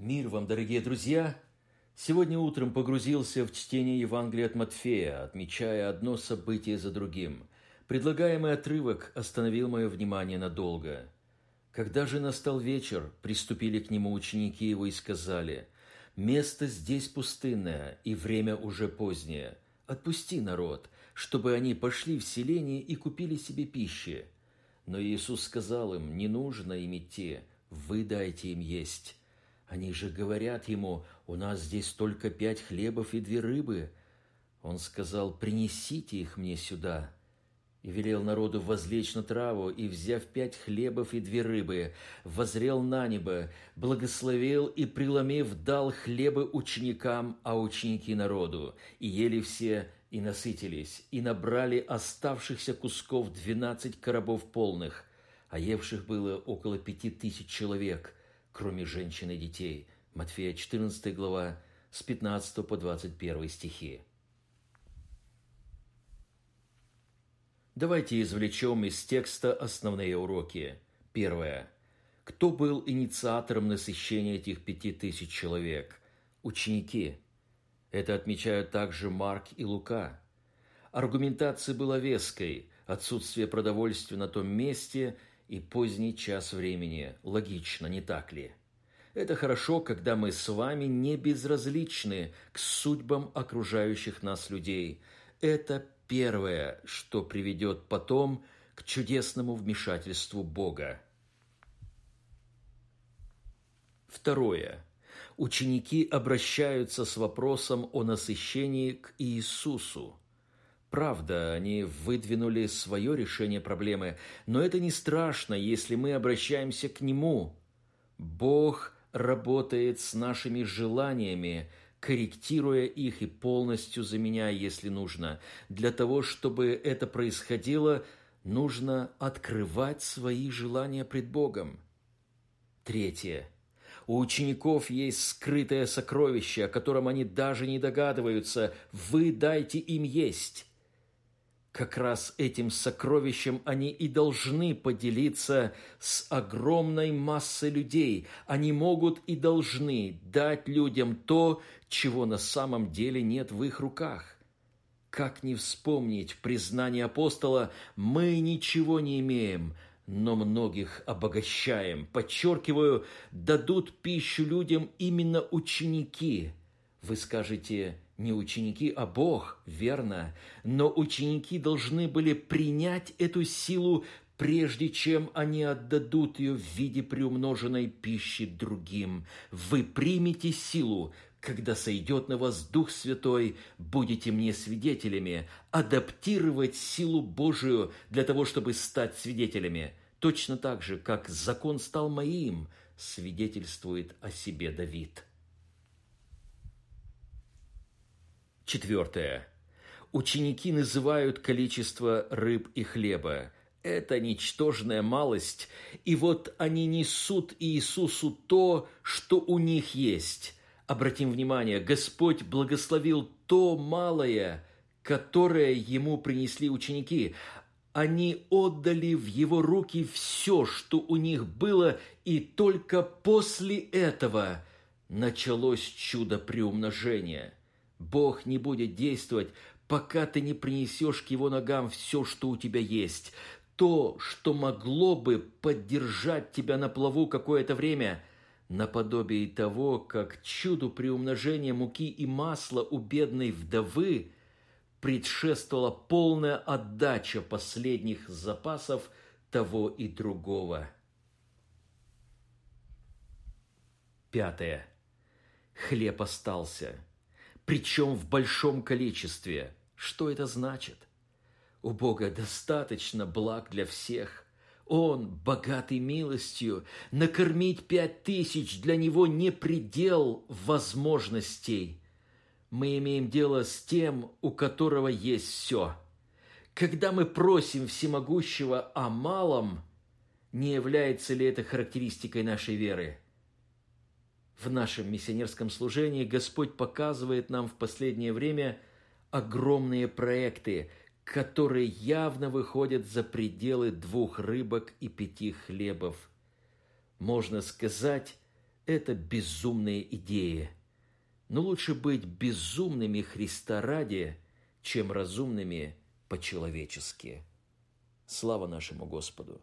Мир вам, дорогие друзья! Сегодня утром погрузился в чтение Евангелия от Матфея, отмечая одно событие за другим. Предлагаемый отрывок остановил мое внимание надолго. Когда же настал вечер, приступили к нему ученики его и сказали, «Место здесь пустынное, и время уже позднее. Отпусти народ, чтобы они пошли в селение и купили себе пищи». Но Иисус сказал им, «Не нужно им идти, вы дайте им есть». Они же говорят ему, у нас здесь только пять хлебов и две рыбы. Он сказал, принесите их мне сюда. И велел народу возлечь на траву, и, взяв пять хлебов и две рыбы, возрел на небо, благословил и, преломив, дал хлебы ученикам, а ученики народу. И ели все, и насытились, и набрали оставшихся кусков двенадцать коробов полных, а евших было около пяти тысяч человек – кроме женщин и детей. Матфея 14 глава с 15 по 21 стихи. Давайте извлечем из текста основные уроки. Первое. Кто был инициатором насыщения этих пяти тысяч человек? Ученики. Это отмечают также Марк и Лука. Аргументация была веской, отсутствие продовольствия на том месте и поздний час времени. Логично, не так ли? Это хорошо, когда мы с вами не безразличны к судьбам окружающих нас людей. Это первое, что приведет потом к чудесному вмешательству Бога. Второе. Ученики обращаются с вопросом о насыщении к Иисусу. Правда, они выдвинули свое решение проблемы, но это не страшно, если мы обращаемся к Нему. Бог работает с нашими желаниями, корректируя их и полностью заменяя, если нужно. Для того, чтобы это происходило, нужно открывать свои желания пред Богом. Третье. У учеников есть скрытое сокровище, о котором они даже не догадываются. Вы дайте им есть. Как раз этим сокровищем они и должны поделиться с огромной массой людей. Они могут и должны дать людям то, чего на самом деле нет в их руках. Как не вспомнить признание апостола «мы ничего не имеем», но многих обогащаем. Подчеркиваю, дадут пищу людям именно ученики. Вы скажете не ученики, а Бог, верно, но ученики должны были принять эту силу, прежде чем они отдадут ее в виде приумноженной пищи другим. Вы примете силу, когда сойдет на вас Дух Святой, будете мне свидетелями, адаптировать силу Божию для того, чтобы стать свидетелями. Точно так же, как закон стал моим, свидетельствует о себе Давид. Четвертое. Ученики называют количество рыб и хлеба. Это ничтожная малость, и вот они несут Иисусу то, что у них есть. Обратим внимание, Господь благословил то малое, которое Ему принесли ученики. Они отдали в Его руки все, что у них было, и только после этого началось чудо приумножения – Бог не будет действовать, пока ты не принесешь к Его ногам все, что у тебя есть. То, что могло бы поддержать тебя на плаву какое-то время, наподобие того, как чуду приумножения муки и масла у бедной вдовы предшествовала полная отдача последних запасов того и другого. Пятое. Хлеб остался – причем в большом количестве. Что это значит? У Бога достаточно благ для всех. Он, богатый милостью, накормить пять тысяч для него не предел возможностей. Мы имеем дело с тем, у которого есть все. Когда мы просим всемогущего о малом, не является ли это характеристикой нашей веры? В нашем миссионерском служении Господь показывает нам в последнее время огромные проекты, которые явно выходят за пределы двух рыбок и пяти хлебов. Можно сказать, это безумные идеи. Но лучше быть безумными Христа ради, чем разумными по-человечески. Слава нашему Господу!